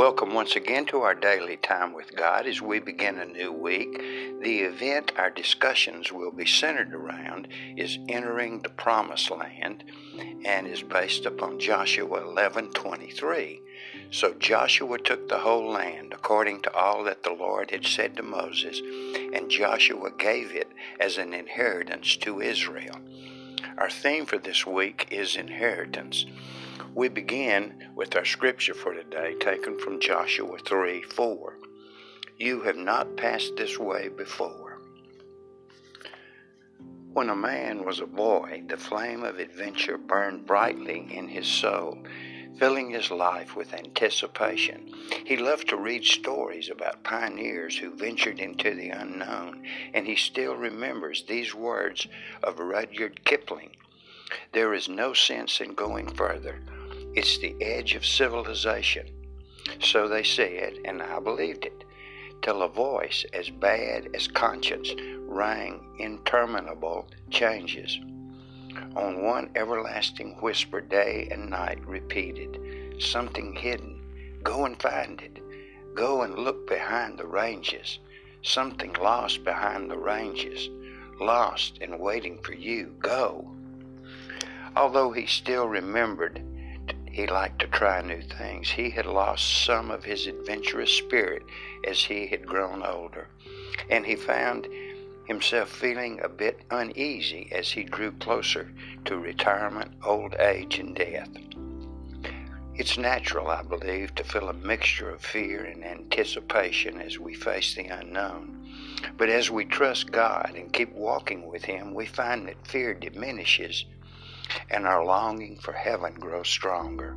Welcome once again to our daily time with God as we begin a new week. The event our discussions will be centered around is entering the promised land and is based upon Joshua 11:23. So Joshua took the whole land according to all that the Lord had said to Moses, and Joshua gave it as an inheritance to Israel. Our theme for this week is inheritance. We begin with our scripture for today, taken from Joshua 3 4. You have not passed this way before. When a man was a boy, the flame of adventure burned brightly in his soul, filling his life with anticipation. He loved to read stories about pioneers who ventured into the unknown, and he still remembers these words of Rudyard Kipling There is no sense in going further it's the edge of civilization. So they said, and I believed it, till a voice as bad as conscience rang interminable changes. On one everlasting whisper, day and night repeated, Something hidden, go and find it. Go and look behind the ranges. Something lost behind the ranges, lost and waiting for you. Go. Although he still remembered he liked to try new things. He had lost some of his adventurous spirit as he had grown older, and he found himself feeling a bit uneasy as he drew closer to retirement, old age, and death. It's natural, I believe, to feel a mixture of fear and anticipation as we face the unknown. But as we trust God and keep walking with Him, we find that fear diminishes and our longing for heaven grows stronger.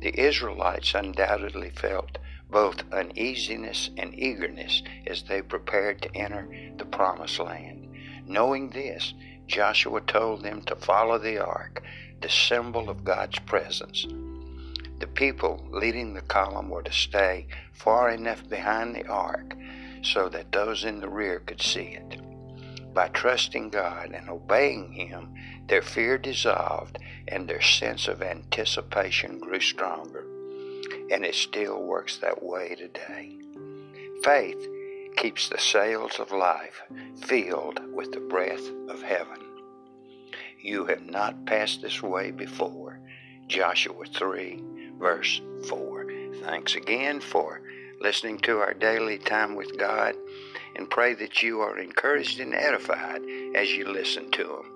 The Israelites undoubtedly felt both uneasiness and eagerness as they prepared to enter the promised land. Knowing this, Joshua told them to follow the ark, the symbol of God's presence. The people leading the column were to stay far enough behind the ark so that those in the rear could see it. By trusting God and obeying Him, their fear dissolved and their sense of anticipation grew stronger. And it still works that way today. Faith keeps the sails of life filled with the breath of heaven. You have not passed this way before. Joshua 3, verse 4. Thanks again for listening to our daily time with God and pray that you are encouraged and edified as you listen to them.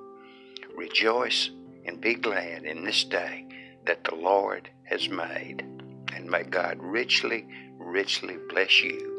Rejoice and be glad in this day that the Lord has made. And may God richly, richly bless you